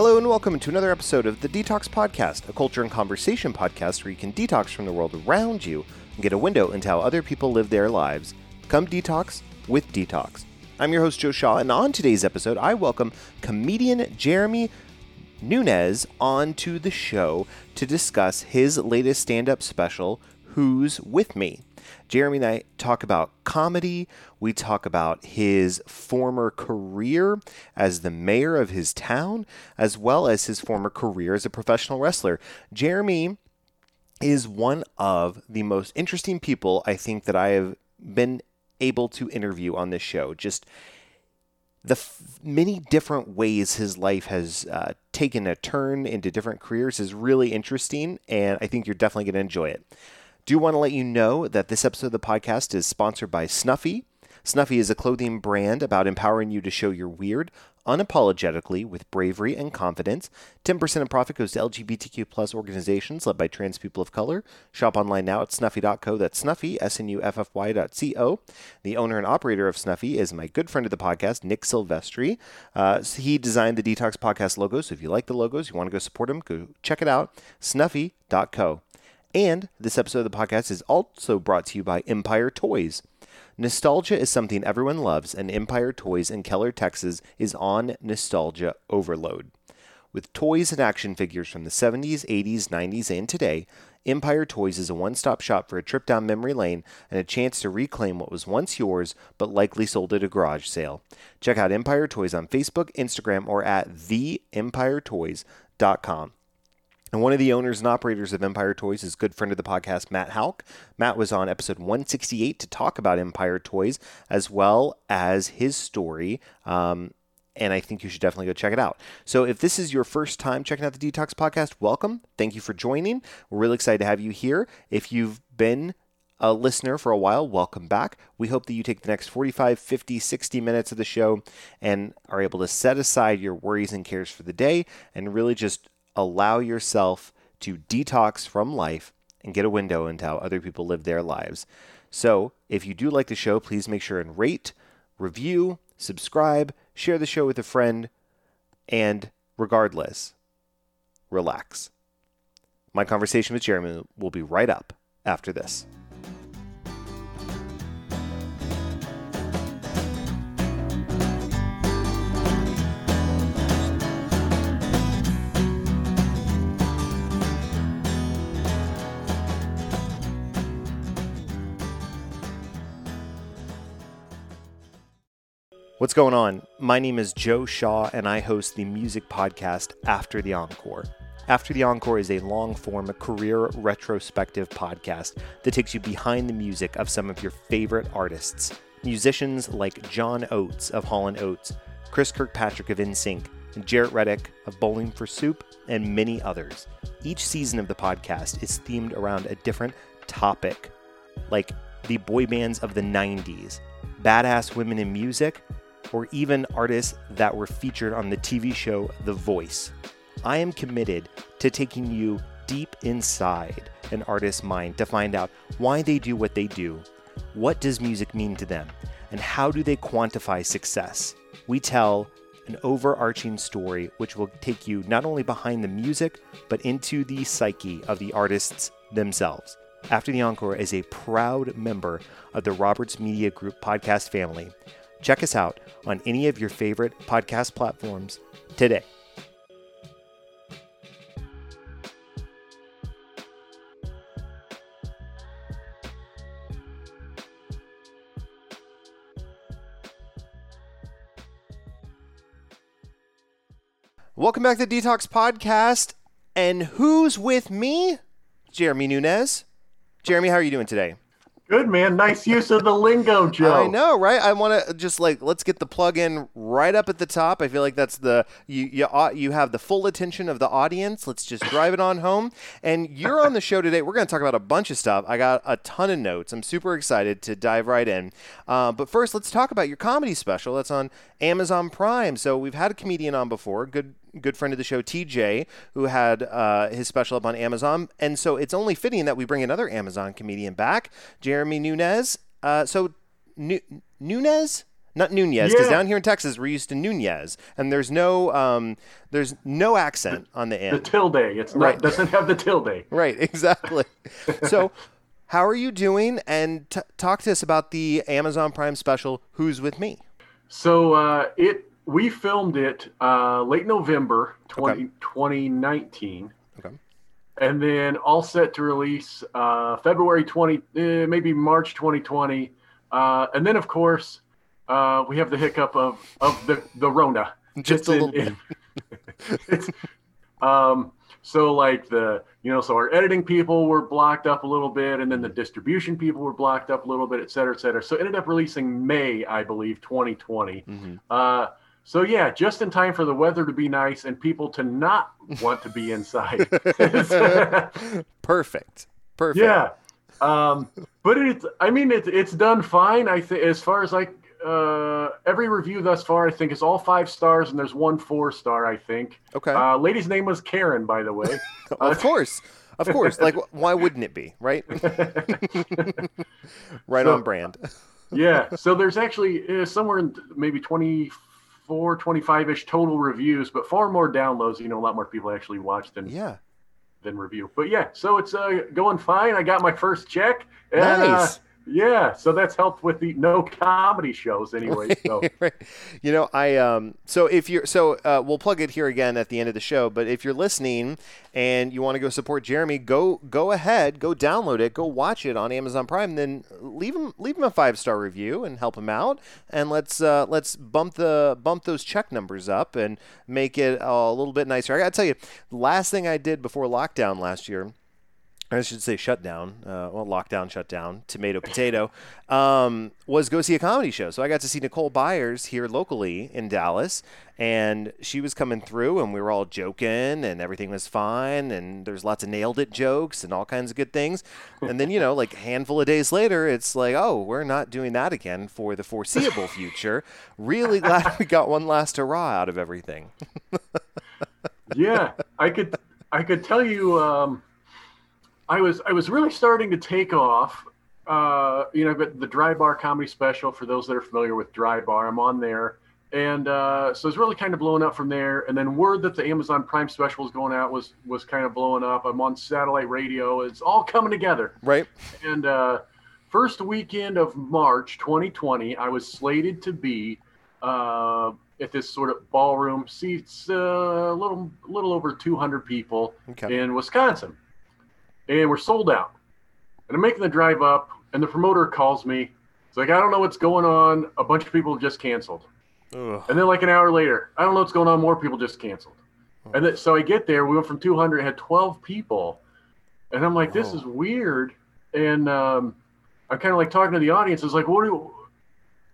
Hello and welcome to another episode of the DTALKS Podcast, a culture and conversation podcast where you can detox from the world around you and get a window into how other people live their lives. Come detox with DTALKS. I'm your host, Joe Shaw, and on today's episode, I welcome comedian Jeremy Nunes onto the show to discuss his latest stand up special, Who's With Me. Jeremy and I talk about comedy. We talk about his former career as the mayor of his town, as well as his former career as a professional wrestler. Jeremy is one of the most interesting people I think that I have been able to interview on this show. Just the f- many different ways his life has uh, taken a turn into different careers is really interesting, and I think you're definitely going to enjoy it. Do want to let you know that this episode of the podcast is sponsored by Snuffy. Snuffy is a clothing brand about empowering you to show your weird unapologetically with bravery and confidence. 10% of profit goes to LGBTQ plus organizations led by trans people of color. Shop online now at snuffy.co. That's snuffy, S-N-U-F-F-Y dot C-O. The owner and operator of Snuffy is my good friend of the podcast, Nick Silvestri. Uh, he designed the DTALKS Podcast logo, so if you like the logos, you want to go support him, go check it out, snuffy.co. And this episode of the podcast is also brought to you by Empire Toys. Nostalgia is something everyone loves, and Empire Toys in Keller, Texas is on nostalgia overload. With toys and action figures from the 70s, 80s, 90s, and today, Empire Toys is a one stop shop for a trip down memory lane and a chance to reclaim what was once yours but likely sold at a garage sale. Check out Empire Toys on Facebook, Instagram, or at theempiretoys.com. And one of the owners and operators of Empire Toys is good friend of the podcast, Matt Halk. Matt was on episode 168 to talk about Empire Toys as well as his story. Um, and I think you should definitely go check it out. So, if this is your first time checking out the DTALKS Podcast, welcome. Thank you for joining. We're really excited to have you here. If you've been a listener for a while, welcome back. We hope that you take the next 45, 50, 60 minutes of the show and are able to set aside your worries and cares for the day and really just allow yourself to detox from life and get a window into how other people live their lives. So, if you do like the show, please make sure and rate, review, subscribe, share the show with a friend, and regardless, relax. My conversation with Jeremy will be right up after this. What's going on? My name is Joe Shaw, and I host the music podcast After the Encore. After the Encore is a long form career retrospective podcast that takes you behind the music of some of your favorite artists. Musicians like John Oates of Hall & Oates, Chris Kirkpatrick of NSYNC, and Jaret Reddick of Bowling for Soup, and many others. Each season of the podcast is themed around a different topic, like the boy bands of the 90s, badass women in music, or even artists that were featured on the TV show The Voice. I am committed to taking you deep inside an artist's mind to find out why they do what they do, what does music mean to them, and how do they quantify success. We tell an overarching story which will take you not only behind the music, but into the psyche of the artists themselves. After the Encore is a proud member of the Roberts Media Group podcast family. Check us out on any of your favorite podcast platforms today. Welcome back to the DTALKS Podcast. And who's with me? Jeremy Nunes. Jeremy, how are you doing today? Good man, nice use of the lingo, Joe. I know, right? I want to just like let's get the plug in right up at the top. I feel like that's the you you you have the full attention of the audience. Let's just drive it on home. And you're on the show today. We're going to talk about a bunch of stuff. I got a ton of notes. I'm super excited to dive right in. Uh, but first, let's talk about your comedy special that's on Amazon Prime. So we've had a comedian on before. Good good friend of the show, TJ, who had uh, his special up on Amazon. And so it's only fitting that we bring another Amazon comedian back, Jeremy Nunes. Uh, so, N- Nunez? not Nunez, because Yeah. down here in Texas we're used to Nunez, and there's no um, there's no accent on the end. The tilde. It's not Right. doesn't have the tilde. right, exactly. so, how are you doing? And t- talk to us about the Amazon Prime special. Who's with me? So uh, it we filmed it uh, late November 20, 2019. Okay. And then all set to release uh, February 20, eh, maybe March 2020. Uh, and then, of course, uh, we have the hiccup of, of the, the Rona. Just It's a in- little bit. in- it's, um, so, like, the, you know, so our editing people were blocked up a little bit, and then the distribution people were blocked up a little bit, et cetera, et cetera. So, ended up releasing May, I believe, 2020. Mhm. Uh, so yeah, just in time for the weather to be nice and people to not want to be inside. Perfect. Perfect. yeah, um, but it's I mean it's it's done fine. I think as far as like uh, every review thus far, I think is all five stars and there's one four star. I think. Okay. Uh, lady's name was Karen, by the way. of course. Of course. Like, why wouldn't it be? Right. right So- on brand. yeah. So there's actually uh, somewhere in maybe 24, 25 ish total reviews, but far more downloads. You know, a lot more people actually watch than Yeah. than review. But yeah, so it's uh, going fine. I got my first check. And, Nice. Uh, yeah, so that's helped with the no comedy shows anyway. So right. You know, I um so if you're so uh, we'll plug it here again at the end of the show, but if you're listening and you want to go support Jeremy, go go ahead, go download it, go watch it on Amazon Prime, then leave him leave him a five-star review and help him out and let's uh, let's bump the bump those check numbers up and make it a little bit nicer. I got to tell you, last thing I did before lockdown last year I should say shutdown, uh, well, lockdown, shutdown, tomato, potato, um, was go see a comedy show. So I got to see Nicole Byers here locally in Dallas, and she was coming through, and we were all joking, and everything was fine, and there's lots of nailed it jokes and all kinds of good things. And then, you know, like a handful of days later, it's like, oh, we're not doing that again for the foreseeable future. Really glad we got one last hurrah out of everything. yeah, I could I could tell you um, I was I was really starting to take off. Uh, you know, but the Dry Bar comedy special for those that are familiar with Dry Bar, I'm on there. And uh, so it's really kind of blowing up from there. And then word that the Amazon Prime special was going out was was kind of blowing up. I'm on satellite radio. It's all coming together. Right? And uh, first weekend of March 2020, I was slated to be uh, at this sort of ballroom, seats uh, a little little over 200 people Okay. in Wisconsin, and we're sold out. And I'm making the drive up, and the promoter calls me. It's like I don't know what's going on. A bunch of people just canceled. Ugh. And then like an hour later, I don't know what's going on. More people just canceled. And then, so I get there. We went from 200, had 12 people, and I'm like, this Whoa. is weird. And um, I'm kind of like talking to the audience. It's like, what? Do,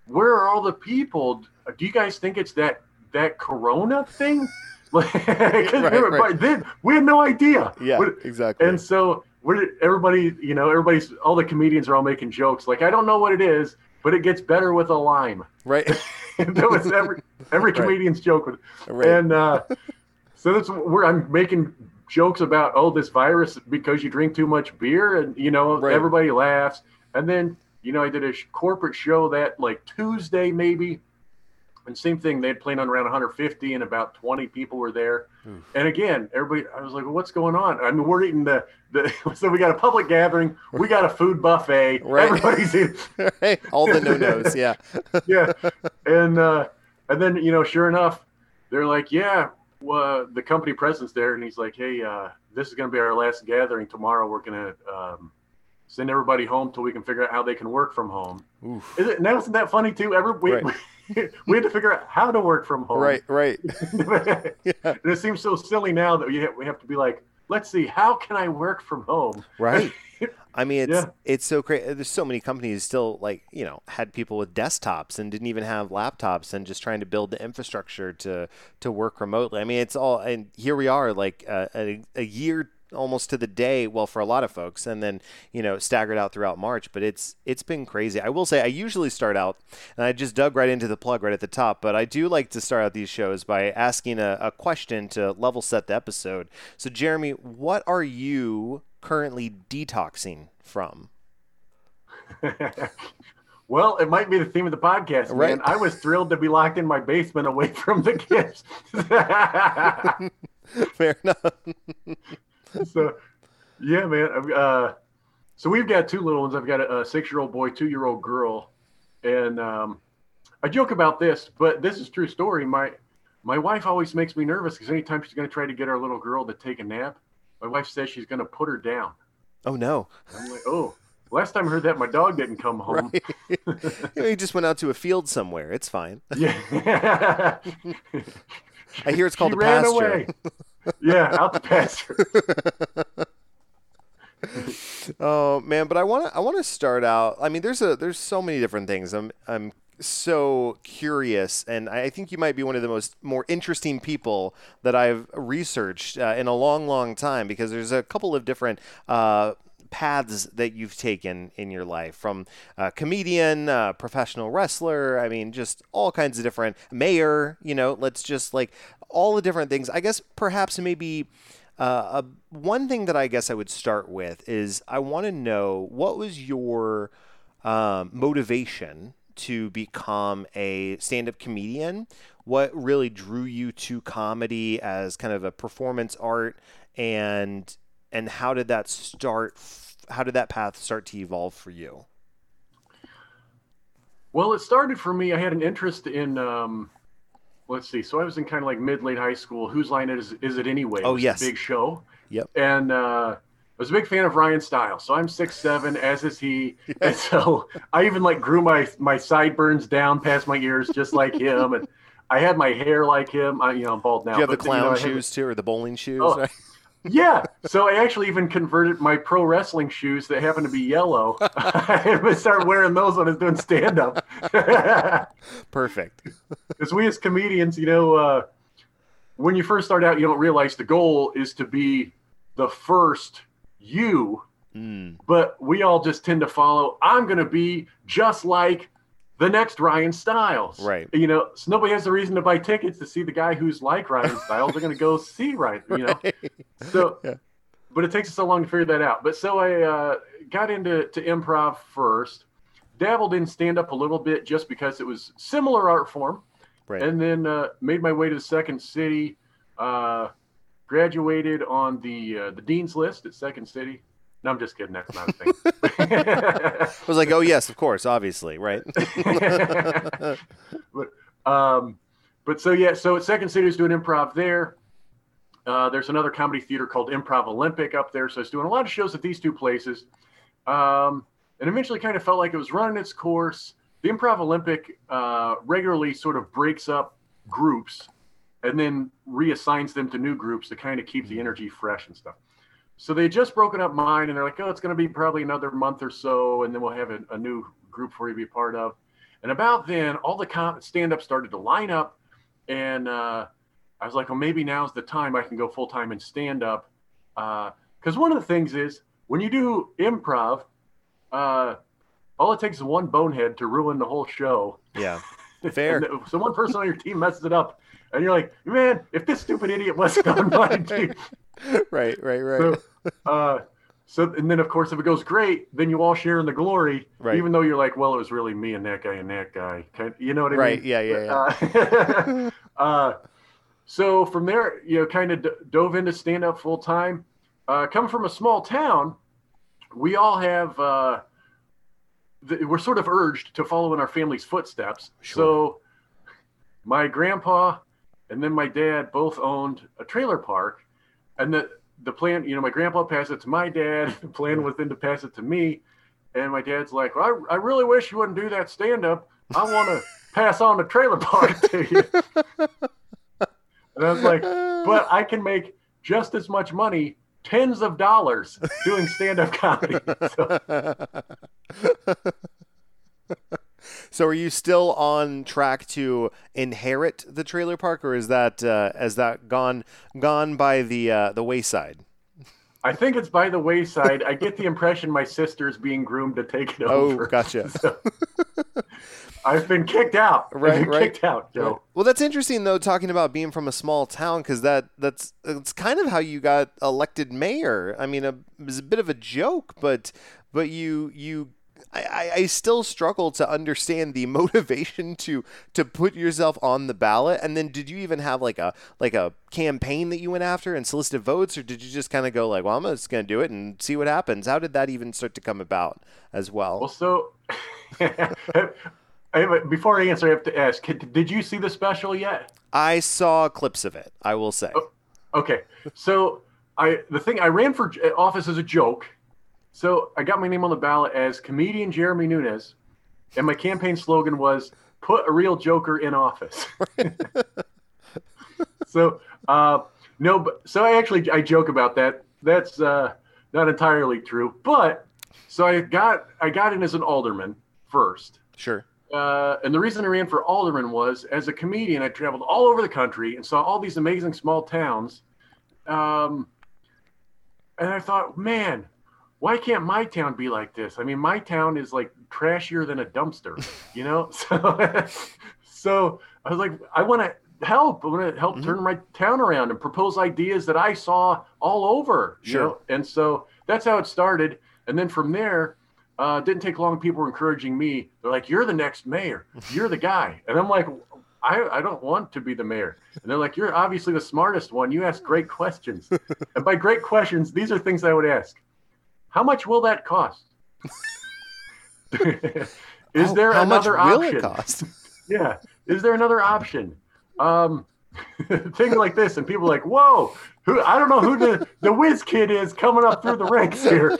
where are all the people? Do you guys think it's that that Corona thing? Like, Right, right. then we had no idea. Yeah, What- exactly. and so we're everybody, you know, everybody's all the comedians are all making jokes. Like I don't know what it is, but it gets better with a lime. right? that was every every Right. comedian's joke. With, right. And uh, so that's where I'm making jokes about oh this virus because you drink too much beer and you know Right. everybody laughs. And then you know I did a sh- corporate show that like Tuesday maybe. And same thing, they had planned on around 150, and about 20 people were there. Oof. And again, everybody, I was like, well, "What's going on?" I mean, we're eating the, the so we got a public gathering, we got a food buffet, Right. everybody's eating, right? All the no nos, yeah. yeah, and uh, and then you know, sure enough, they're like, yeah, well, the company president's there, and he's like, hey, uh, this is going to be our last gathering. Tomorrow, we're going to um, send everybody home till we can figure out how they can work from home. Oof. Is it, now, isn't that funny too? Every we, Right. we had to figure out how to work from home. Right, right. and it seems so silly now that we have, we have to be like, let's see, how can I work from home? Right. I mean, it's Yeah. it's so crazy. There's so many companies still like you know had people with desktops and didn't even have laptops and just trying to build the infrastructure to to work remotely. I mean, it's all and here we are like uh, a, a year almost to the day. Well, for a lot of folks, and then you know staggered out throughout March. But it's it's been crazy. I will say I usually start out and I just dug right into the plug right at the top. But I do like to start out these shows by asking a, a question to level set the episode. So Jeremy, what are you currently detoxing from? Well, it might be the theme of the podcast, Right. I was thrilled to be locked in my basement away from the kids. Fair enough. so, yeah, man. Uh, so we've got two little ones. I've got a, a six-year-old boy, two-year-old girl, and um, I joke about this, but this is a true story. My my wife always makes me nervous because anytime she's going to try to get our little girl to take a nap, my wife says she's going to put her down. Oh no. I'm like, oh. Last time I heard that, my dog didn't come home. Right. you just went out to a field somewhere. It's fine. Yeah. I hear it's called She a pasture. yeah, out the pasture. Oh man, but I want to I want to start out. I mean, there's a there's so many different things. I'm I'm so curious, and I think you might be one of the most more interesting people that I've researched uh, in a long, long time because there's a couple of different. Uh, paths that you've taken in your life from uh, comedian uh, professional wrestler i mean just all kinds of different mayor you know let's just like all the different things i guess perhaps maybe uh, one thing that I guess I would start with is I want to know what was your um, motivation to become a stand-up comedian? What really drew you to comedy as kind of a performance art, and and how did that start? How did that path start to evolve for you? Well, it started for me. I had an interest in, um, let's see. So I was in kind of like mid late high school. Whose line is is it anyway? Oh, yes. big show. Yep. And uh, I was a big fan of Ryan Stiles. So I'm six seven, as is he. And so I even like grew my my sideburns down past my ears, just like him. And I had my hair like him. I, you know, I'm bald now. Do you have the but, you know, clown shoes too, or the bowling shoes? Oh. right? Yeah. So I actually even converted my pro wrestling shoes that happen to be yellow. I started wearing those when I was doing stand up. Perfect. Because we as comedians, you know, uh, when you first start out, you don't realize the goal is to be the first you, Mm, but we all just tend to follow. I'm going to be just like the next Ryan Stiles. Right. You know, so nobody has a reason to buy tickets to see the guy who's like Ryan Stiles. They're going to go see Ryan, you know? So, Yeah. but it takes us so long to figure that out. But so I uh, got into to improv first, dabbled in stand up a little bit just because it was similar art form, Right. and then uh, made my way to the Second City. Uh, graduated on the uh, the dean's list at Second City. No, I'm just kidding. That's not a thing. I was like, oh yes, of course, obviously, right? but um, but so yeah, so at Second City I was doing improv there. Uh, there's another comedy theater called Improv Olympic up there, so I was doing a lot of shows at these two places, um, and eventually kind of felt like it was running its course. The Improv Olympic uh, regularly sort of breaks up groups and then reassigns them to new groups to kind of keep the energy fresh and stuff. So they just broken up mine, and they're like, "Oh, it's going to be probably another month or so, and then we'll have a, a new group for you to be part of." And about then, all the com- stand-up started to line up, and uh, I was like, "Well, maybe now's the time I can go full time in stand-up." Because one of the things is when you do improv, uh, all it takes is one bonehead to ruin the whole show. yeah. Fair. And so one person on your team messes it up, and you're like, "Man, if this stupid idiot wasn't on my team." right, right, right. So, uh, so and then of course if it goes great, then you all share in the glory, Right. even though you're like, well, it was really me and that guy and that guy. You know what I Right, mean? Right. Yeah, yeah, yeah. Uh, uh, so from there, you know, kind of d- dove into stand up full time. Uh, coming from a small town, we all have. Uh, th- we're sort of urged to follow in our family's footsteps. Sure. So, my grandpa and then my dad both owned a trailer park, and the the plan, you know, my grandpa passed it to my dad. The plan was then to pass it to me, and my dad's like, well, I, I really wish you wouldn't do that stand up. I want to pass on the trailer park to you. and I was like, but I can make just as much money, tens of dollars, doing stand up comedy. So, So are you still on track to inherit the trailer park, or is that uh, has that gone gone by the uh, the wayside? I think it's by the wayside. I get the impression my sister's being groomed to take it Oh, over. gotcha. So, I've been kicked out. Right, right. Kicked out, Joe. Well, that's interesting though, talking about being from a small town, because that that's it's kind of how you got elected mayor. I mean, a, it was a bit of a joke, but but you you I, I still struggle to understand the motivation to to put yourself on the ballot. And then, did you even have like a like a campaign that you went after and solicited votes, or did you just kind of go like, "Well, I'm just going to do it and see what happens"? How did that even start to come about as well? Well, so before I answer, I have to ask: Did you see the special yet? I saw clips of it. I will say. Oh, okay, so I the thing I ran for office as a joke so I got my name on the ballot as comedian Jeremy Nunes, and my campaign slogan was "Put a real Joker in office." so uh, no, but so I actually I joke about that. That's uh, not entirely true, but so I got I got in as an alderman first. Sure. Uh, and the reason I ran for alderman was as a comedian, I traveled all over the country and saw all these amazing small towns. Um, and I thought, man, why can't my town be like this? I mean, my town is like trashier than a dumpster, you know? So, so I was like, I want to help. I want to help mm-hmm. turn my town around and propose ideas that I saw all over, sure. you know? And so that's how it started. And then from there, uh, didn't take long. People were encouraging me. They're like, "You're the next mayor. You're the guy." And I'm like, I, I don't want to be the mayor. And they're like, You're obviously the smartest one. You ask great questions. and by great questions, these are things I would ask. How much will that cost? is there how another option? cost? yeah. Is there another option? Um, things like this, and people are like, "Whoa, who? I don't know who the the whiz kid is coming up through the ranks here."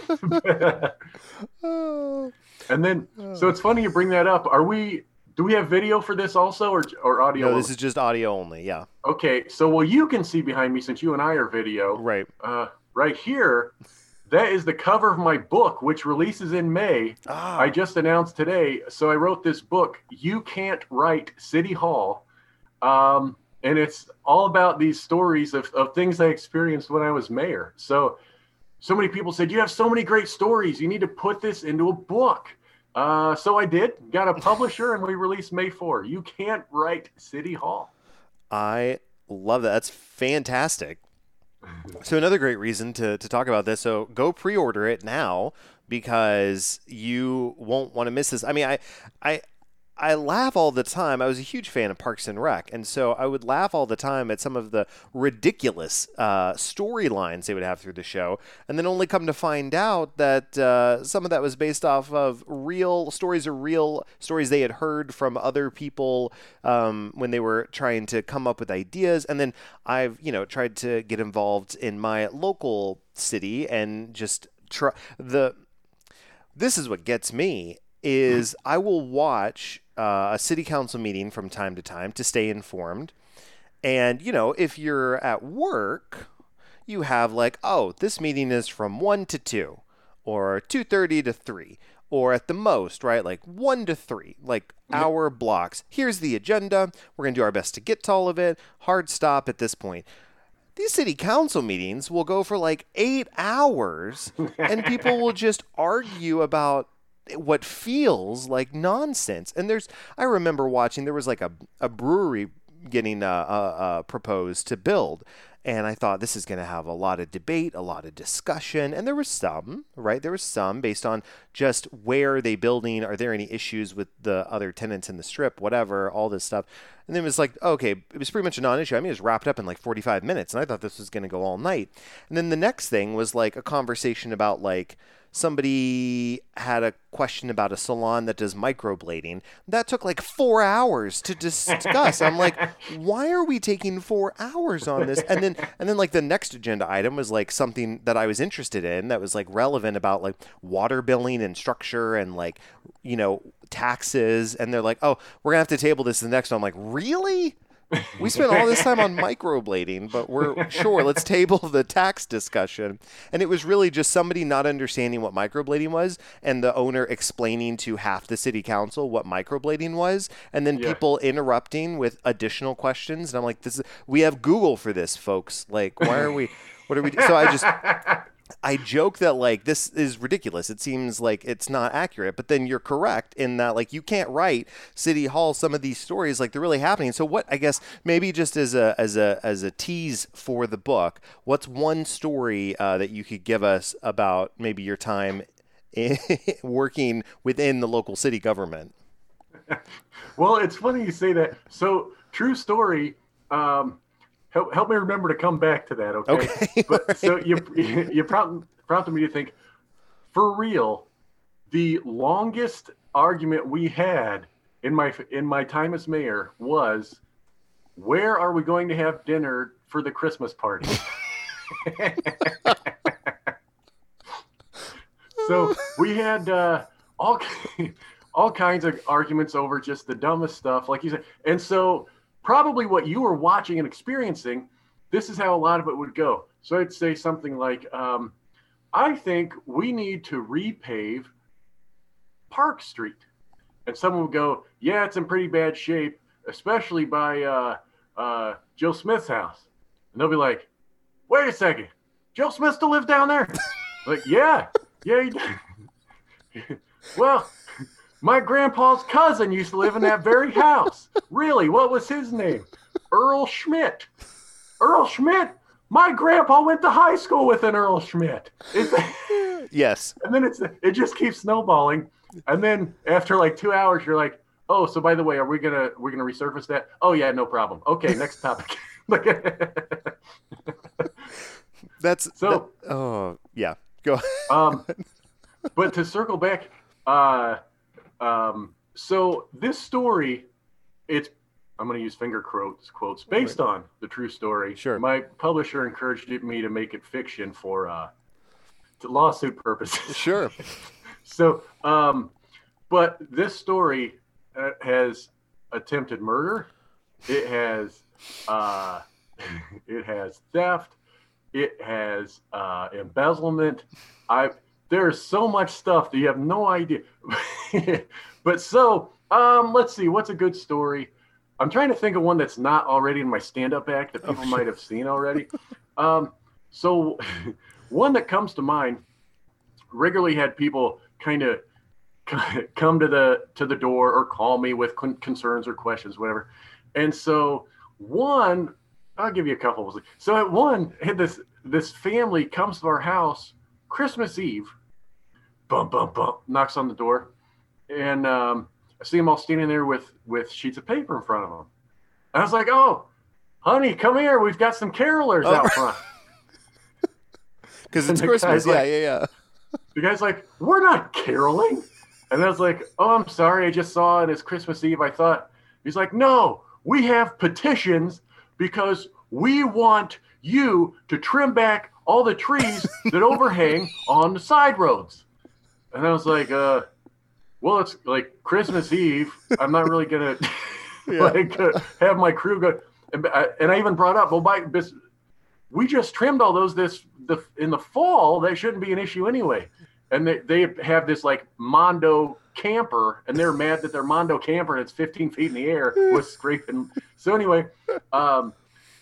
and then, so it's funny you bring that up. Are we? Do we have video for this also, or or audio? No, this only? is just audio only. Yeah. Okay, so well, you can see behind me since you and I are video. Right. Uh, right here that is the cover of my book, which releases in May. Ah. I just announced today. So I wrote this book, You Can't Write City Hall. Um, and it's all about these stories of, of things I experienced when I was mayor. So, so many people said, You have so many great stories. You need to put this into a book. Uh, so I did, got a publisher, and we released May 4. You Can't Write City Hall. I love that. That's fantastic. So another great reason to, to talk about this. So go pre-order it now because you won't want to miss this. I mean, I I I laugh all the time. I was a huge fan of Parks and Rec, and so I would laugh all the time at some of the ridiculous uh, storylines they would have through the show, and then only come to find out that uh, some of that was based off of real stories or real stories they had heard from other people um, when they were trying to come up with ideas. And then I've you know tried to get involved in my local city and just try the. This is what gets me is I will watch uh, a city council meeting from time to time to stay informed. And, you know, if you're at work, you have like, oh, this meeting is from 1 to 2 or 2:30 to 3 or at the most, right? Like 1 to 3, like hour blocks. Here's the agenda. We're going to do our best to get to all of it. Hard stop at this point. These city council meetings will go for like 8 hours and people will just argue about what feels like nonsense. And there's, I remember watching, there was like a, a brewery getting uh, uh, uh, proposed to build. And I thought this is going to have a lot of debate, a lot of discussion. And there was some, right? There was some based on just where are they building? Are there any issues with the other tenants in the strip? Whatever, all this stuff. And then it was like, okay, it was pretty much a non issue. I mean, it was wrapped up in like 45 minutes. And I thought this was going to go all night. And then the next thing was like a conversation about like, somebody had a question about a salon that does microblading. That took like four hours to discuss. I'm like, why are we taking four hours on this? And then and then like the next agenda item was like something that I was interested in that was like relevant about like water billing and structure and like you know taxes. And they're like, oh, we're gonna have to table this the next one. I'm like, really? We spent all this time on microblading, but we're sure let's table the tax discussion. And it was really just somebody not understanding what microblading was and the owner explaining to half the city council what microblading was and then yeah. people interrupting with additional questions. And I'm like, this is we have Google for this, folks. Like, why are we what are we so I just I joke that like this is ridiculous. It seems like it's not accurate, but then you're correct in that like you can't write City Hall some of these stories like they're really happening. So what I guess maybe just as a as a as a tease for the book, what's one story uh, that you could give us about maybe your time working within the local city government. well, it's funny you say that. So, true story. Um, help, help me remember to come back to that, okay? Okay. But right. so you you prompted, prompted me to think, for real, the longest argument we had in my in my time as mayor was, where are we going to have dinner for the Christmas party? so we had uh, all all kinds of arguments over just the dumbest stuff, like you said. And so probably what you were watching and experiencing, this is how a lot of it would go. So I'd say something like, um, I think we need to repave Park Street. And someone would go, Yeah, it's in pretty bad shape, especially by uh, uh, Joe Smith's house. And they'll be like, Wait a second, Joe Smith still live down there? like, yeah, yeah, he did. well, my grandpa's cousin used to live in that very house. Really? What was his name? Earl Schmidt. Earl Schmidt? My grandpa went to high school with an Earl Schmidt. yes. And then it's it just keeps snowballing. And then after like two hours, you're like, oh, so by the way, are we gonna we're gonna resurface that? Oh yeah, no problem. Okay, next topic. That's so. That, oh yeah, go. um, but to circle back, uh, um, so this story, it's I'm going to use finger quotes quotes based right. on the true story. Sure. My publisher encouraged me to make it fiction for uh, lawsuit purposes. Sure. so, um, but this story uh, has attempted murder. It has uh, it has theft. It has uh, embezzlement. I there's so much stuff that you have no idea. but so um, let's see, what's a good story? I'm trying to think of one that's not already in my stand-up act that people oh, might have seen already. um, so one that comes to mind regularly had people kind of come to the to the door or call me with concerns or questions, whatever. And so one, I'll give you a couple. So at one, had this this family comes to our house Christmas Eve, bump, bump, bump, knocks on the door, and um, I see them all standing there with with sheets of paper in front of them. And I was like, "Oh, honey, come here. We've got some carolers oh. out front." Because it's Christmas. Yeah, like, yeah, yeah. The guy's like, "We're not caroling," and I was like, "Oh, I'm sorry. I just saw it. It's Christmas Eve. I thought." He's like, "No, we have petitions because we want you to trim back all the trees that overhang on the side roads. And I was like, uh, well, it's like Christmas Eve. I'm not really gonna like uh, have my crew go. And I, and I even brought up, well, by we just trimmed all those this the in the fall. That shouldn't be an issue anyway. And they, they have this like Mondo camper, and they're mad that their Mondo camper and it's 15 feet in the air was scraping. So anyway, um,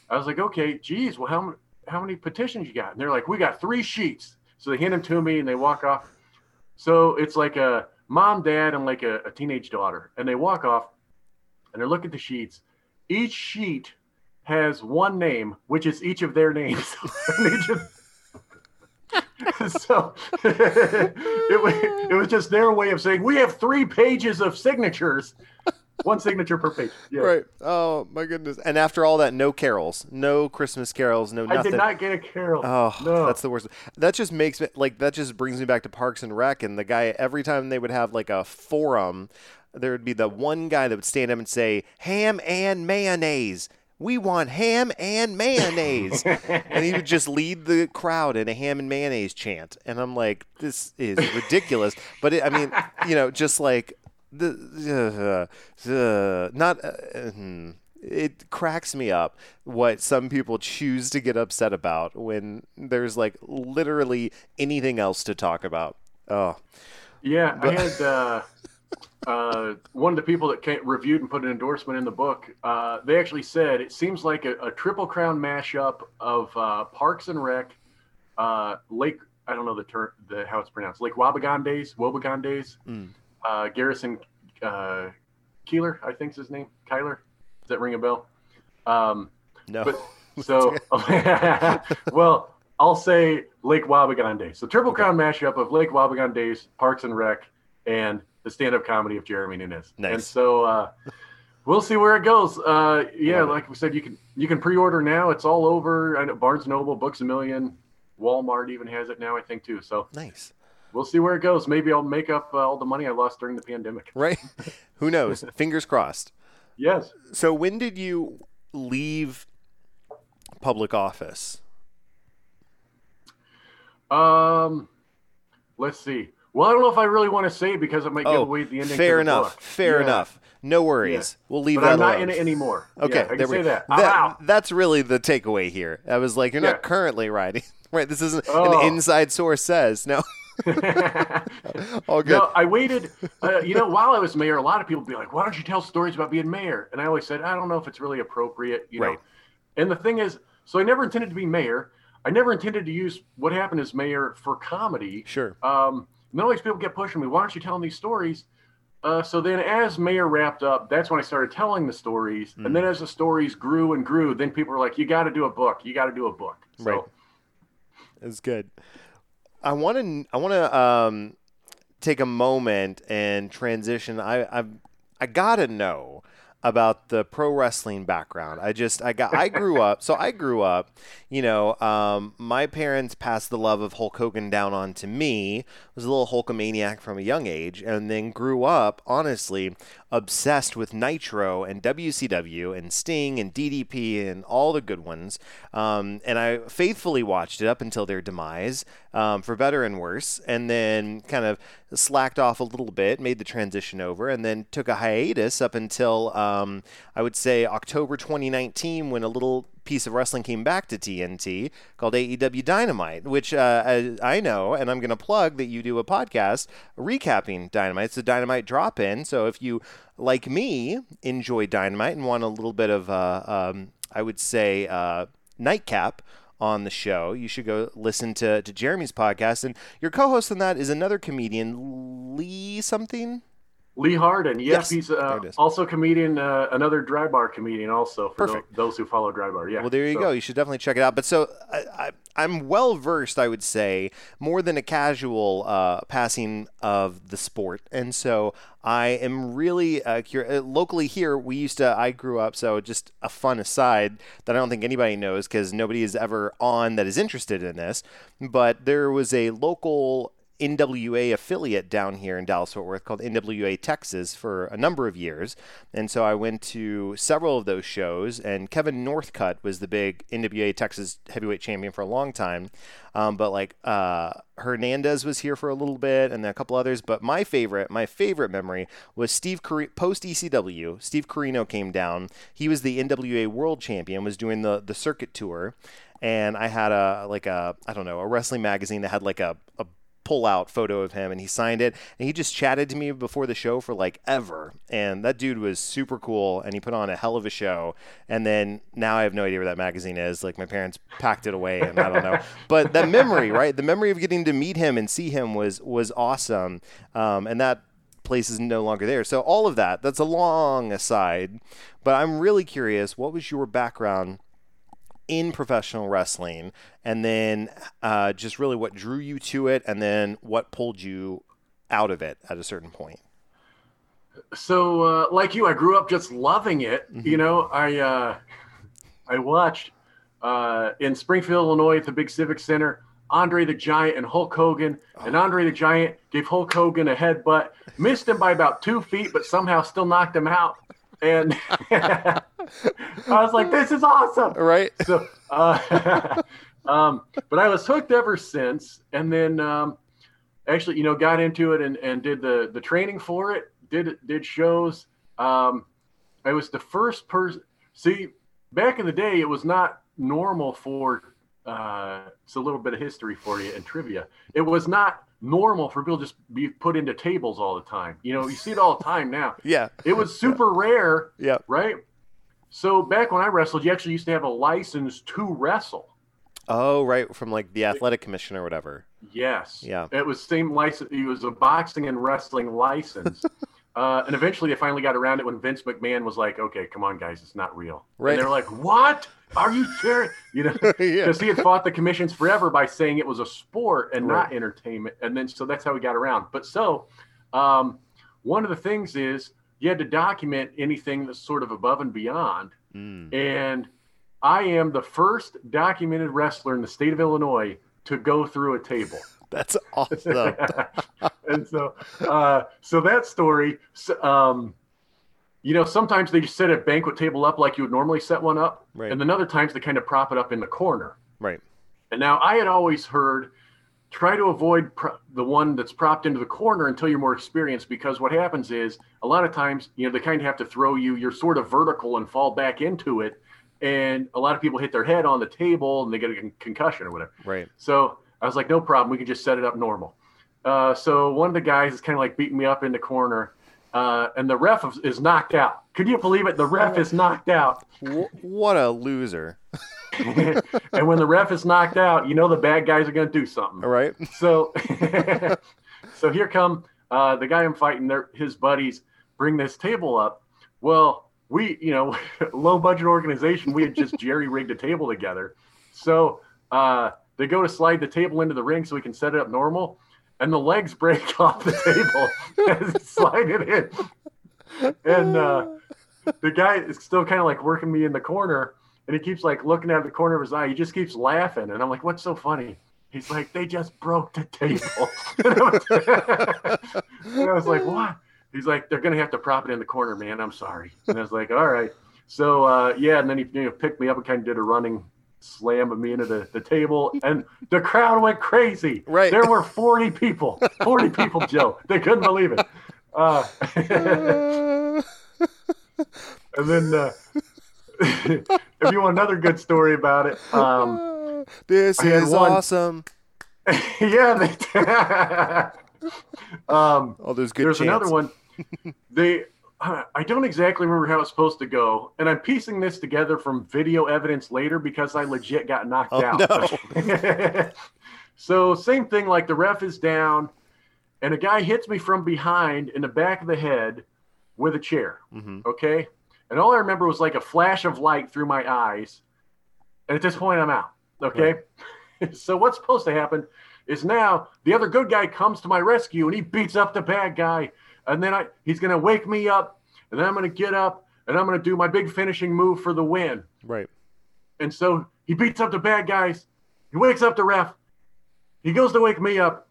I was like, okay, geez, well, how how many petitions you got? And they're like, we got three sheets. So they hand them to me and they walk off. So it's like a mom, dad, and like a, a teenage daughter. And they walk off and they look at the sheets. Each sheet has one name, which is each of their names. so it, it was just their way of saying we have three pages of signatures one signature per page. Yeah. Right. Oh my goodness. And after all that, no carols, no Christmas carols, no nothing. I did not get a carol. Oh, no. that's the worst. That just makes me like that. Just brings me back to Parks and Rec, and the guy every time they would have like a forum, there would be the one guy that would stand up and say ham and mayonnaise. We want ham and mayonnaise. and he would just lead the crowd in a ham and mayonnaise chant. And I'm like, this is ridiculous. But it, I mean, you know, just like the uh, uh, not uh, hmm. it cracks me up what some people choose to get upset about when there's like literally anything else to talk about. Oh, yeah, but... I had uh, uh, one of the people that came, reviewed and put an endorsement in the book. Uh, they actually said it seems like a, a triple crown mashup of uh, Parks and Rec, uh, Lake. I don't know the term, the how it's pronounced. Lake Wabagon days, Wobegon days. Mm uh, Garrison uh, Keillor, I think is his name. Kyler, does that ring a bell? Um, no. But, so, well, I'll say Lake Wobegon Days. So Triple Crown mashup of Lake Wobegon Days, Parks and Rec, and the stand-up comedy of Jeremy Nunes. Nice. And so uh, we'll see where it goes. Uh, yeah, like we said, you can you can pre-order now. It's all over. I know Barnes Noble, Books a Million, Walmart even has it now. I think too. So Nice. We'll see where it goes. Maybe I'll make up uh, all the money I lost during the pandemic. Right? Who knows? Fingers crossed. Yes. So when did you leave public office? Um, let's see. Well, I don't know if I really want to say because it might give away the ending. Oh, fair the enough. book. Fair Yeah. enough. No worries. We'll leave But that I'm not alone. in it anymore. Okay, Yeah, I can we say go. that. I'm. That's really the takeaway here. I was like, you're not currently writing. Right. This isn't Oh. an inside source says. No. All good. No, I waited. Uh, you know, while I was mayor, a lot of people would be like, "Why don't you tell stories about being mayor?" And I always said, "I don't know if it's really appropriate." You know. And the thing is, so I never intended to be mayor. I never intended to use what happened as mayor for comedy. Sure. Um, and all these people get pushing me. Why aren't you telling these stories? Uh, so then, as mayor wrapped up, that's when I started telling the stories. Mm. And then, as the stories grew and grew, then people were like, "You got to do a book. You got to do a book." So, Right. It's good. I want to. I want to um, take a moment and transition. I I've, I gotta know about the pro wrestling background. I just I got I grew up. So I grew up. You know, um, my parents passed the love of Hulk Hogan down on to me. Was a little Hulkamaniac from a young age, and then grew up honestly obsessed with Nitro and WCW and Sting and DDP and all the good ones. Um, and I faithfully watched it up until their demise, um, for better and worse, and then kind of slacked off a little bit, made the transition over, and then took a hiatus up until um, I would say October 2019 when a little piece of wrestling came back to TNT called AEW Dynamite, which uh, I, know, and I'm going to plug that you do a podcast recapping Dynamite. It's a Dynamite drop in. So if you, like me, enjoy Dynamite and want a little bit of, uh, um, I would say, uh, nightcap on the show, you should go listen to, to Jeremy's podcast. And your co host on that is another comedian, Lee something. Lee Harden, yes, Yes, he's uh, also comedian, uh, another dry bar comedian, also for those who follow dry bar. Yeah. Well, there you So- go. You should definitely check it out. But so I, I, I'm well versed, I would say, more than a casual uh, passing of the sport, and so I am really uh, cur- uh, locally here. We used to. I grew up, so just a fun aside that I don't think anybody knows because nobody is ever on that is interested in this. But there was a local NWA affiliate down here in Dallas Fort Worth called NWA Texas for a number of years. And so I went to several of those shows, and Kevin Northcutt was the big NWA Texas heavyweight champion for a long time. Um, but like uh, Hernandez was here for a little bit, and then a couple others. But my favorite, my favorite memory was Steve Car- post ECW. Steve Corino came down. He was the NWA World Champion, was doing the the circuit tour, and I had a like a I don't know a wrestling magazine that had like a, a pull out photo of him and he signed it and he just chatted to me before the show for like ever. And that dude was super cool and he put on a hell of a show. And then now I have no idea where that magazine is. Like my parents packed it away and I don't know. But that memory right? The memory of getting to meet him and see him was was awesome. Um, and that place is no longer there. So all of that that's a long aside. But I'm really curious what was your background in professional wrestling, and then uh, just really what drew you to it, and then what pulled you out of it at a certain point. So, uh, like you, I grew up just loving it. Mm-hmm. You know, I uh, I watched uh, in Springfield, Illinois, at the big Civic Center, Andre the Giant and Hulk Hogan. Oh. And Andre the Giant gave Hulk Hogan a headbutt, missed him by about two feet, but somehow still knocked him out. And I was like, "This is awesome!" Right? so uh, um, but i was hooked ever since and then um, actually you know got into it and, and did the the training for it did did shows um, i was the first person see back in the day it was not normal for uh, it's a little bit of history for you and trivia it was not normal for people to just be put into tables all the time you know you see it all the time now Yeah. it was super rare Yeah. right? So back when I wrestled, you actually used to have a license to wrestle. Oh, right. From like the athletic commission or whatever. Yes. Yeah. It was same license. It was a boxing and wrestling license. Uh, and eventually they finally got around it when Vince McMahon was like, okay, come on, guys, it's not real. Right. And they're like, what? Are you serious? You know, because yeah. he had fought the commissions forever by saying it was a sport and not entertainment. And then so that's how we got around. But so um, one of the things is you had to document anything that's sort of above and beyond. Mm. And I am the first documented wrestler in the state of Illinois to go through a table. That's awesome. and so, uh, so that story, um, you know, sometimes they just set a banquet table up like you would normally set one up, Right. and then other times they kind of prop it up in the corner. right. And now I had always heard try to avoid pro- the one that's propped into the corner until you're more experienced because what happens is a lot of times, you know, they kind of have to throw you, you're sort of vertical and fall back into it. And a lot of people hit their head on the table and they get a con- concussion or whatever. Right. So I was like, no problem. We can just set it up normal. Uh, so one of the guys is kind of like beating me up in the corner, uh, and the ref is- knocked out. Could you believe it? The ref is knocked out. What a loser. and when the ref is knocked out, you know the bad guys are going to do something. All right. So, so here come uh, the guy I'm fighting. Their his buddies bring this table up. Well, we, you know, low budget organization. We had just jerry rigged a table together. So uh, they go to slide the table into the ring so we can set it up normal, and the legs break off the table as they slide it in. And uh, the guy is still kind of like working me in the corner, and he keeps like looking at the corner of his eye. He just keeps laughing, and I'm like, "What's so funny?" He's like, "They just broke the table." and, I was, and I was like, "What?" He's like, "They're gonna have to prop it in the corner, man. I'm sorry." And I was like, "All right." So uh, yeah, and then he you know, picked me up and kind of did a running slam of me into the, the table, and the crowd went crazy. Right. There were 40 people. 40 people, Joe. They couldn't believe it. Uh, and then, uh, if you want another good story about it, um, this is one- awesome. yeah, they, um, All those good there's chants. another one. They, I don't exactly remember how it's supposed to go, and I'm piecing this together from video evidence later because I legit got knocked Oh, out. so same thing, like the ref is down, and a guy hits me from behind in the back of the head with a chair. hmm Okay, and all I remember was like a flash of light through my eyes, and at this point I'm out. Okay, so what's supposed to happen is now the other good guy comes to my rescue and he beats up the bad guy, and then I he's gonna wake me up, and then I'm gonna get up and I'm gonna do my big finishing move for the win. Right. And so he beats up the bad guys. He wakes up the ref. He goes to wake me up,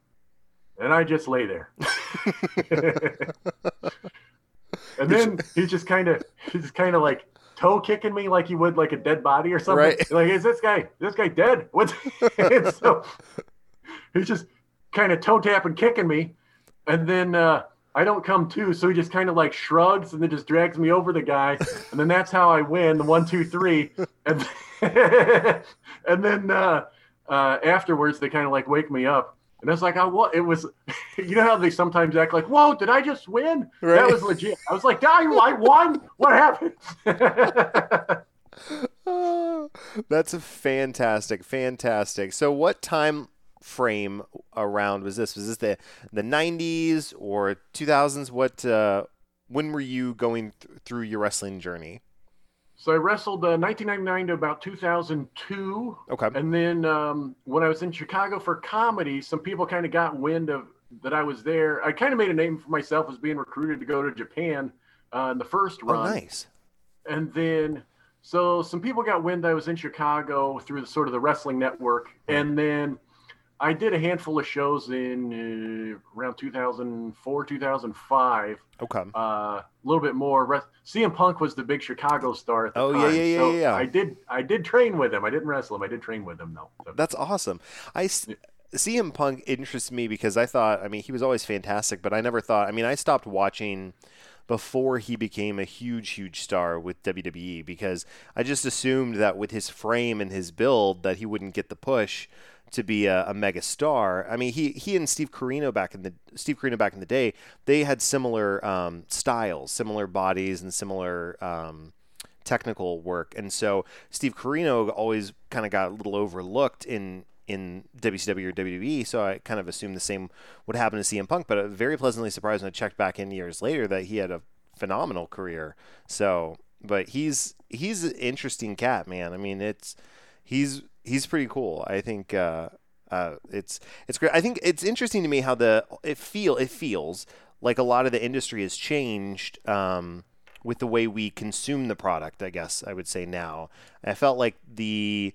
and I just lay there. and then he's just kind of he's kind of like toe kicking me like you would like a dead body or something. Right. Like, is this guy this guy dead? What's and so he's just kind of toe tapping kicking me, and then uh, I don't come to, so he just kind of like shrugs and then just drags me over the guy, and then that's how I win the one two three, and and then uh, uh, afterwards they kind of like wake me up. And I was like, I what? It was, you know how they sometimes act like, "Whoa, did I just win?" Right. That was legit. I was like, "I, I won. What happened?" That's a fantastic, fantastic. So, what time frame around was this? Was this the the '90s or 2000s? What? Uh, when were you going th- through your wrestling journey? so I wrestled uh, 1999 to about 2002. Okay. And then um, when I was in Chicago for comedy, some people kind of got wind of that I was there. I kind of made a name for myself as being recruited to go to Japan uh, in the first run. Oh, nice. And then, so some people got wind I was in Chicago through the sort of the wrestling network. And then I did a handful of shows in uh, around 2004, 2005. Okay. Uh, a little bit more. CM Punk was the big Chicago star at the Oh, yeah, time. yeah, yeah, so yeah, yeah. I did, I did train with him. I didn't wrestle him. I did train with him though. So- That's awesome. I s- CM Punk interests me because I thought, I mean, he was always fantastic, but I never thought. I mean, I stopped watching before he became a huge, huge star with WWE because I just assumed that with his frame and his build that he wouldn't get the push to be a, a mega star. I mean, he he and Steve Corino back in the Steve Corino back in the day, they had similar um, styles, similar bodies, and similar. Um, technical work. And so Steve Corino always kind of got a little overlooked in in WCW or WWE, so I kind of assumed the same would happen to CM Punk. But I'm very pleasantly surprised when I checked back in years later that he had a phenomenal career. So, but he's he's an interesting cat, man. I mean, it's he's he's pretty cool. I think uh, uh, it's it's great. I think it's interesting to me how the it feel it feels like a lot of the industry has changed. Um, with the way we consume the product, I guess I would say now. I felt like the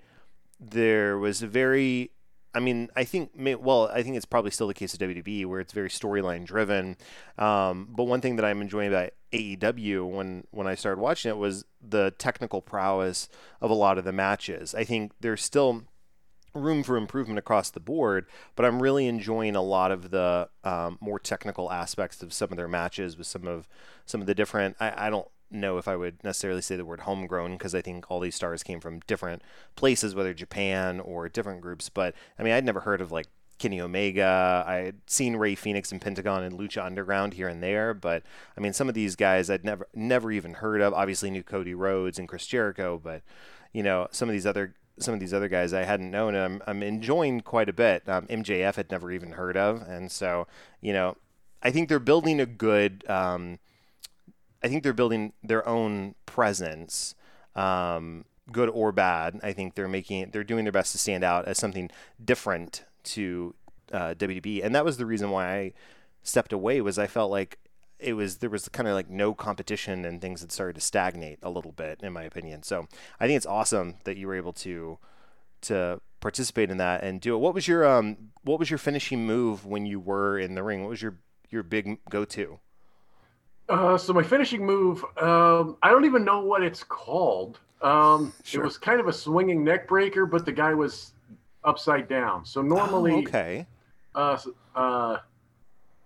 there was a very I mean, I think, well, I think it's probably still the case of WWE where it's very storyline driven. Um, but one thing that I'm enjoying about AEW when, when I started watching it was the technical prowess of a lot of the matches. I think there's still room for improvement across the board, but I'm really enjoying a lot of the um, more technical aspects of some of their matches with some of some of the different. I, I don't know if I would necessarily say the word homegrown because I think all these stars came from different places, whether Japan or different groups. But I mean, I'd never heard of like Kenny Omega. I had seen Rey Fénix and Pentagon and Lucha Underground here and there, but I mean, some of these guys I'd never never even heard of. Obviously, knew Cody Rhodes and Chris Jericho, but you know, some of these other some of these other guys I hadn't known, and I'm I'm enjoying quite a bit. Um, MJF had never even heard of, and so you know, I think they're building a good. Um, I think they're building their own presence, um, good or bad. I think they're making it, they're doing their best to stand out as something different to uh, WDB, and that was the reason why I stepped away. Was I felt like it was there was kind of like no competition and things had started to stagnate a little bit, in my opinion. So I think it's awesome that you were able to to participate in that and do it. What was your um what was your finishing move when you were in the ring? What was your your big go to? Uh, so my finishing move, um, I don't even know what it's called. Um, sure. It was kind of a swinging neck breaker, but the guy was upside down. So normally, oh, okay. Uh, uh,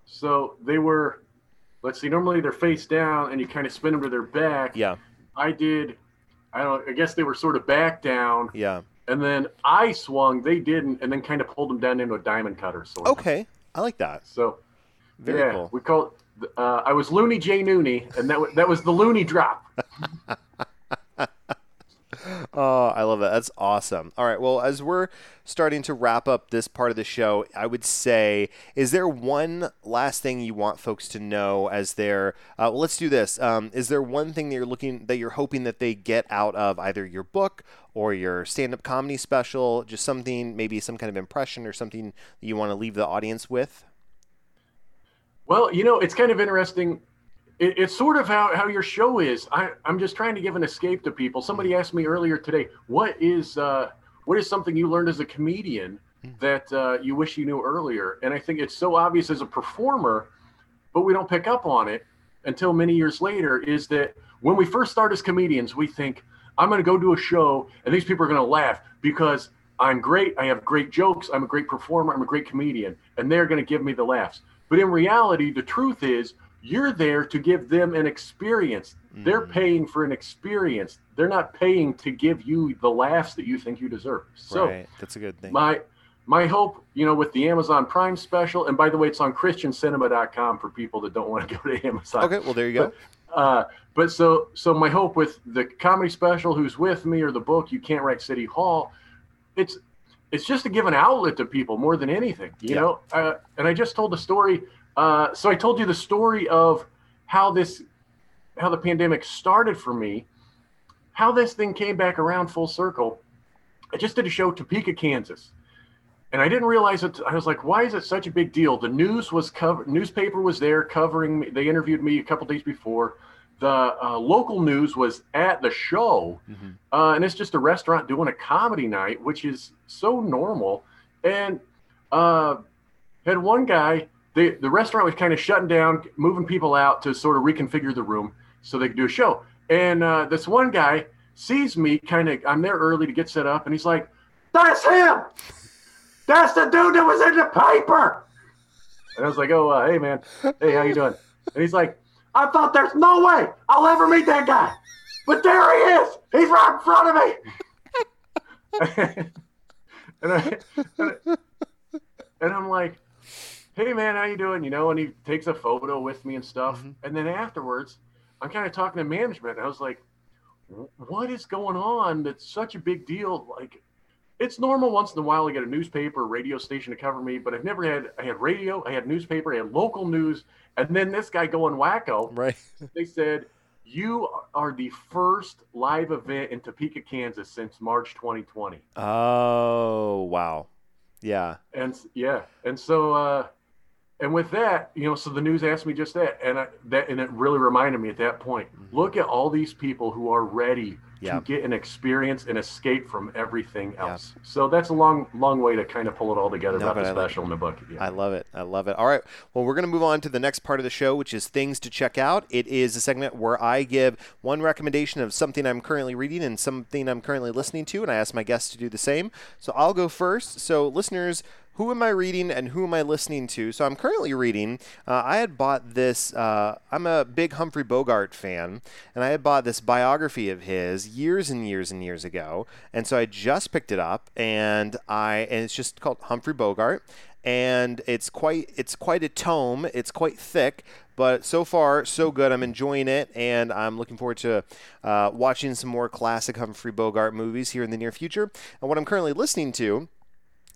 so they were, let's see, normally they're face down, and you kind of spin them to their back. Yeah. I did. I don't. I guess they were sort of back down. Yeah. And then I swung, they didn't, and then kind of pulled them down into a diamond cutter. Sort of. Okay, I like that. So, very yeah, cool. We call it uh, I was Looney J Nooney, and that w- that was the Looney drop. oh, I love that. That's awesome. All right. Well, as we're starting to wrap up this part of the show, I would say, is there one last thing you want folks to know as they're? Uh, well, let's do this. Um, is there one thing that you're looking that you're hoping that they get out of either your book or your stand-up comedy special? Just something, maybe some kind of impression or something that you want to leave the audience with. Well, you know, it's kind of interesting. It, it's sort of how, how your show is. I, I'm just trying to give an escape to people. Somebody mm. asked me earlier today, what is uh, what is something you learned as a comedian mm. that uh, you wish you knew earlier? And I think it's so obvious as a performer, but we don't pick up on it until many years later. Is that when we first start as comedians, we think I'm going to go do a show and these people are going to laugh because I'm great. I have great jokes. I'm a great performer. I'm a great comedian, and they're going to give me the laughs. But in reality, the truth is you're there to give them an experience. Mm. They're paying for an experience. They're not paying to give you the laughs that you think you deserve. So right. that's a good thing. My my hope, you know, with the Amazon Prime special, and by the way, it's on christiancinema.com for people that don't want to go to Amazon. Okay, well there you go. But, uh, but so so my hope with the comedy special, who's with me, or the book, you can't write City Hall, it's it's just to give an outlet to people more than anything, you yeah. know. Uh, and I just told the story. Uh, so I told you the story of how this, how the pandemic started for me, how this thing came back around full circle. I just did a show Topeka, Kansas, and I didn't realize it. I was like, why is it such a big deal? The news was covered. Newspaper was there covering me. They interviewed me a couple days before the uh, local news was at the show, mm-hmm. uh, and it's just a restaurant doing a comedy night, which is so normal. And uh, had one guy, the the restaurant was kind of shutting down, moving people out to sort of reconfigure the room so they could do a show. And uh, this one guy sees me, kind of, I'm there early to get set up, and he's like, "That's him! That's the dude that was in the paper." And I was like, "Oh, uh, hey man, hey, how you doing?" And he's like I thought there's no way I'll ever meet that guy. But there he is. He's right in front of me. and, I, and I'm like, hey man, how you doing? You know, and he takes a photo with me and stuff. Mm-hmm. And then afterwards, I'm kind of talking to management. I was like, what is going on that's such a big deal? Like, it's normal once in a while to get a newspaper, radio station to cover me, but I've never had. I had radio, I had newspaper, I had local news, and then this guy going wacko. Right. They said you are the first live event in Topeka, Kansas since March 2020. Oh wow, yeah. And yeah, and so uh, and with that, you know, so the news asked me just that, and I, that and it really reminded me at that point. Mm-hmm. Look at all these people who are ready to get an experience and escape from everything else. So that's a long, long way to kind of pull it all together no, about the special in the book. Yeah. I love it. I love it. All right. Well, we're going to move on to the next part of the show, which is things to check out. It is a segment where I give one recommendation of something I'm currently reading and something I'm currently listening to, and I ask my guests to do the same. So I'll go first. So listeners who am I reading and who am I listening to? So I'm currently reading. Uh, I had bought this. Uh, I'm a big Humphrey Bogart fan, and I had bought this biography of his years and years and years ago. And so I just picked it up, and I and it's just called Humphrey Bogart, and it's quite it's quite a tome. It's quite thick, but so far so good. I'm enjoying it, and I'm looking forward to uh, watching some more classic Humphrey Bogart movies here in the near future. And what I'm currently listening to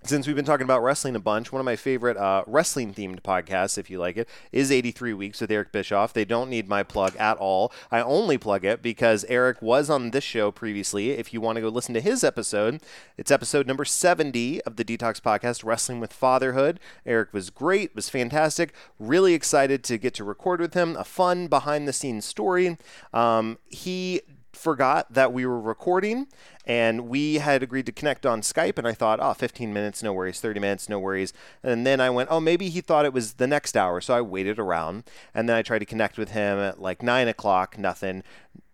since we've been talking about wrestling a bunch, one of my favorite uh, wrestling themed podcasts, if you like it, is 83 Weeks with Eric Bischoff. They don't need my plug at all. I only plug it because Eric was on this show previously. If you want to go listen to his episode, it's episode number 70 of the DTALKS Podcast, Wrestling with Fatherhood. Eric was great, was fantastic. Really excited to get to record with him. A fun behind the scenes story. Um, he forgot that we were recording and we had agreed to connect on Skype. And I thought, oh, 15 minutes, no worries. 30 minutes, no worries. And then I went, oh, maybe he thought it was the next hour. So I waited around. And then I tried to connect with him at like 9 o'clock, nothing.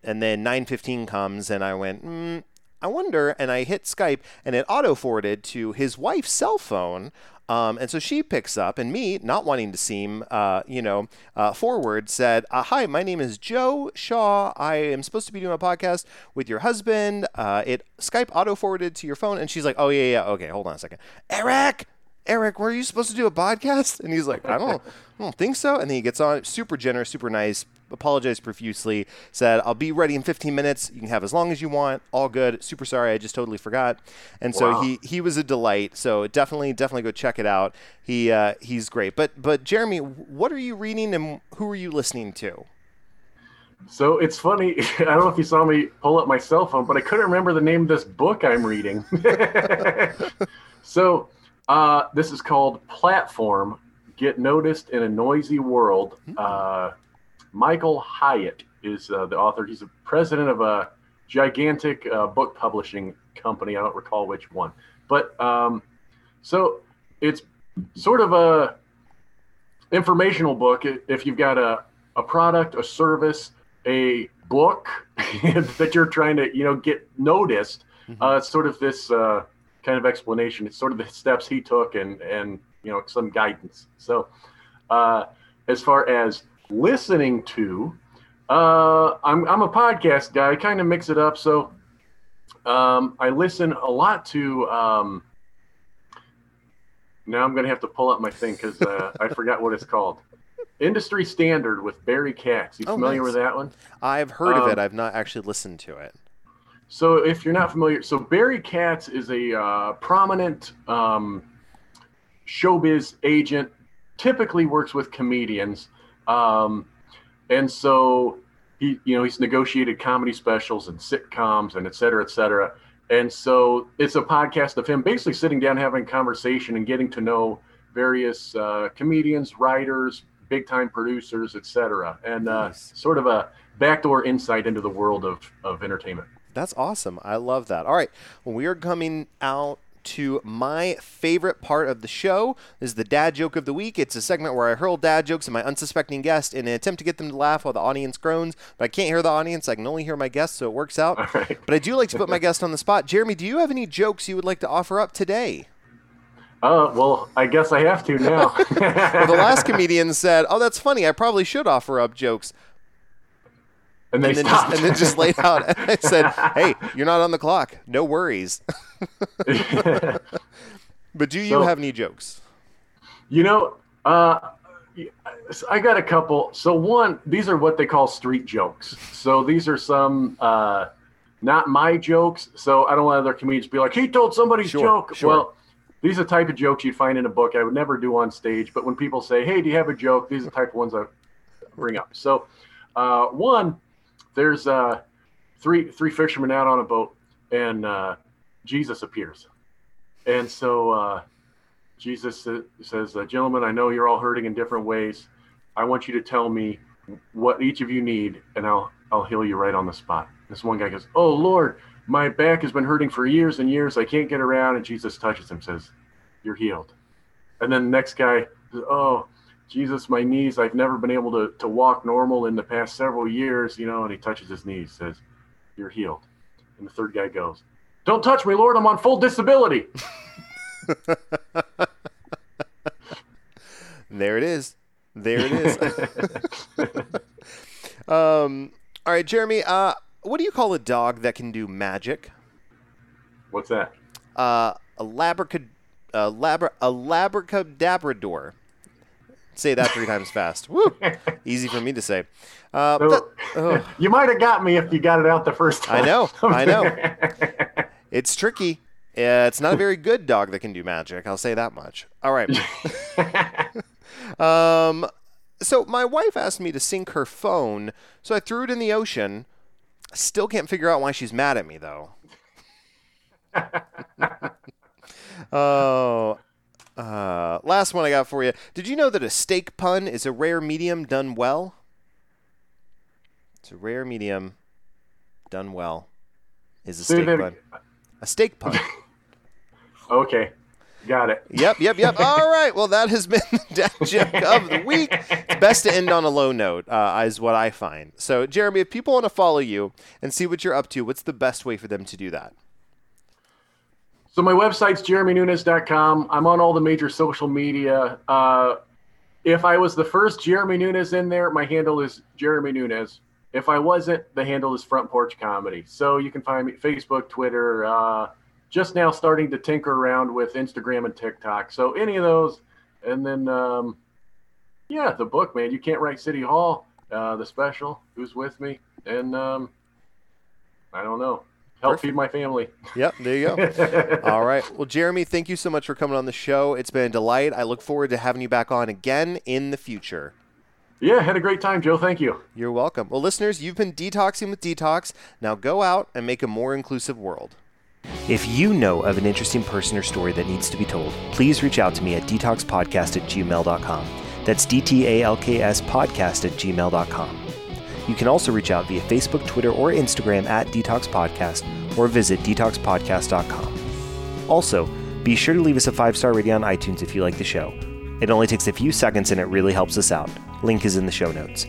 And then 9.15 comes, and I went, mm, I wonder. And I hit Skype, and it auto forwarded to his wife's cell phone um, and so she picks up, and me, not wanting to seem, uh, you know, uh, forward, said, uh, "Hi, my name is Joe Shaw. I am supposed to be doing a podcast with your husband. Uh, it Skype auto forwarded to your phone." And she's like, "Oh yeah, yeah, okay, hold on a second, Eric." Eric, were you supposed to do a podcast? And he's like, I don't, I don't think so. And then he gets on, super generous, super nice, apologized profusely, said, I'll be ready in 15 minutes. You can have as long as you want. All good. Super sorry. I just totally forgot. And so he, he was a delight. So definitely, definitely go check it out. He, uh, he's great. But, but Jeremy, what are you reading and who are you listening to? So it's funny. I don't know if you saw me pull up my cell phone, but I couldn't remember the name of this book I'm reading. so uh, this is called Platform Get Noticed in a Noisy World. Hmm. Uh, Michael Hyatt is uh, the author. He's the president of a gigantic uh, book publishing company. I don't recall which one. But um, so it's sort of a informational book if you've got a, a product, a service, a book that you're trying to, you know, get noticed. Mm-hmm. Uh, it's sort of this uh, kind of explanation. It's sort of the steps he took and and you know some guidance. So uh, as far as listening to, uh, I'm I'm a podcast guy. I kind of mix it up. So um, I listen a lot to. Um, now I'm going to have to pull up my thing because uh, I forgot what it's called. Industry Standard with Barry Katz. You oh, familiar nice. with that one? I've heard um, of it. I've not actually listened to it. So if you're not familiar, so Barry Katz is a uh, prominent um, showbiz agent. Typically works with comedians, um, and so he, you know, he's negotiated comedy specials and sitcoms and et cetera, et cetera. And so it's a podcast of him basically sitting down, having a conversation, and getting to know various uh, comedians, writers, big time producers, et cetera, and uh, nice. sort of a backdoor insight into the world of, of entertainment. That's awesome. I love that. All right. Well, we are coming out to my favorite part of the show. This is the dad joke of the week. It's a segment where I hurl dad jokes at my unsuspecting guest in an attempt to get them to laugh while the audience groans. But I can't hear the audience. I can only hear my guest, so it works out. Right. But I do like to put my guest on the spot. Jeremy, do you have any jokes you would like to offer up today? Uh, well, I guess I have to now. well, the last comedian said, "Oh, that's funny. I probably should offer up jokes." And, and then just, and then just laid out. And I said, "Hey, you're not on the clock. No worries." but do you so, have any jokes? You know, uh, I got a couple. So one, these are what they call street jokes. So these are some uh, not my jokes. So I don't want other comedians to be like, he told somebody's Sure, joke. sure. Well, these are the type of jokes you'd find in a book. I would never do on stage. But when people say, hey, do you have a joke? These are the type of ones I bring up. So, uh, one, there's uh, three three fishermen out on a boat, and uh, Jesus appears, and so uh, Jesus says, uh, "Gentlemen, I know you're all hurting in different ways. I want you to tell me what each of you need, and I'll I'll heal you right on the spot." This one guy goes, "Oh Lord, my back has been hurting for years and years. I can't get around." And Jesus touches him, says, "You're healed." And then the next guy, says, "Oh." Jesus, my knees, I've never been able to, to walk normal in the past several years, you know, and he touches his knees, says, You're healed. And the third guy goes, Don't touch me, Lord, I'm on full disability. There it is. There it is. um, all right, Jeremy. Uh, what do you call a dog that can do magic? What's that? Uh, a labracad, a labra, a labracadabrador. Say that three times fast. Woo! Easy for me to say. Uh, So, that- ugh, you might have got me if you got it out the first time. I know, I know. it's tricky. Uh, it's not a very good dog that can do magic. I'll say that much. All right. um, so my wife asked me to sync her phone, so I threw it in the ocean. Still can't figure out why she's mad at me though. oh. Uh, last one I got for you. Did you know that a steak pun is a rare medium done well? It's a rare medium done well. Is a steak pun. A steak pun. okay, got it. Yep, yep, yep. All right. Well, that has been the dad joke of the week. It's best to end on a low note, uh, is what I find. So, Jeremy, if people want to follow you and see what you're up to, what's the best way for them to do that? So my website's jeremynunes.com. I'm on all the major social media. Uh, if I was the first Jeremy Nunes in there, my handle is Jeremy Nunes. If I wasn't, the handle is Front Porch Comedy. So you can find me Facebook, Twitter. Uh, just now starting to tinker around with Instagram and TikTok. So any of those, and then um, yeah, the book, man. You can't write City Hall. Uh, the special. Who's with me? And um, I don't know. Help Perfect. feed my family. Yep, there you go. All right. Well, Jeremy, thank you so much for coming on the show. It's been a delight. I look forward to having you back on again in the future. Yeah, had a great time, Joe. Thank you. You're welcome. Well, listeners, you've been detoxing with DTALKS. Now go out and make a more inclusive world. If you know of an interesting person or story that needs to be told, please reach out to me at dtalkspodcast at gmail.com. That's D T A L K S podcast at gmail.com. You can also reach out via Facebook, Twitter, or Instagram at DTALKS Podcast or visit dtalkspodcast.com. Also, be sure to leave us a five star rating on iTunes if you like the show. It only takes a few seconds and it really helps us out. Link is in the show notes.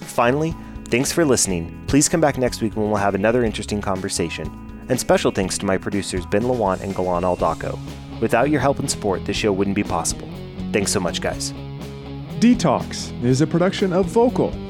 Finally, thanks for listening. Please come back next week when we'll have another interesting conversation. And special thanks to my producers Ben Lawant and Galan Aldaco. Without your help and support, this show wouldn't be possible. Thanks so much, guys. DTALKS is a production of Vokal.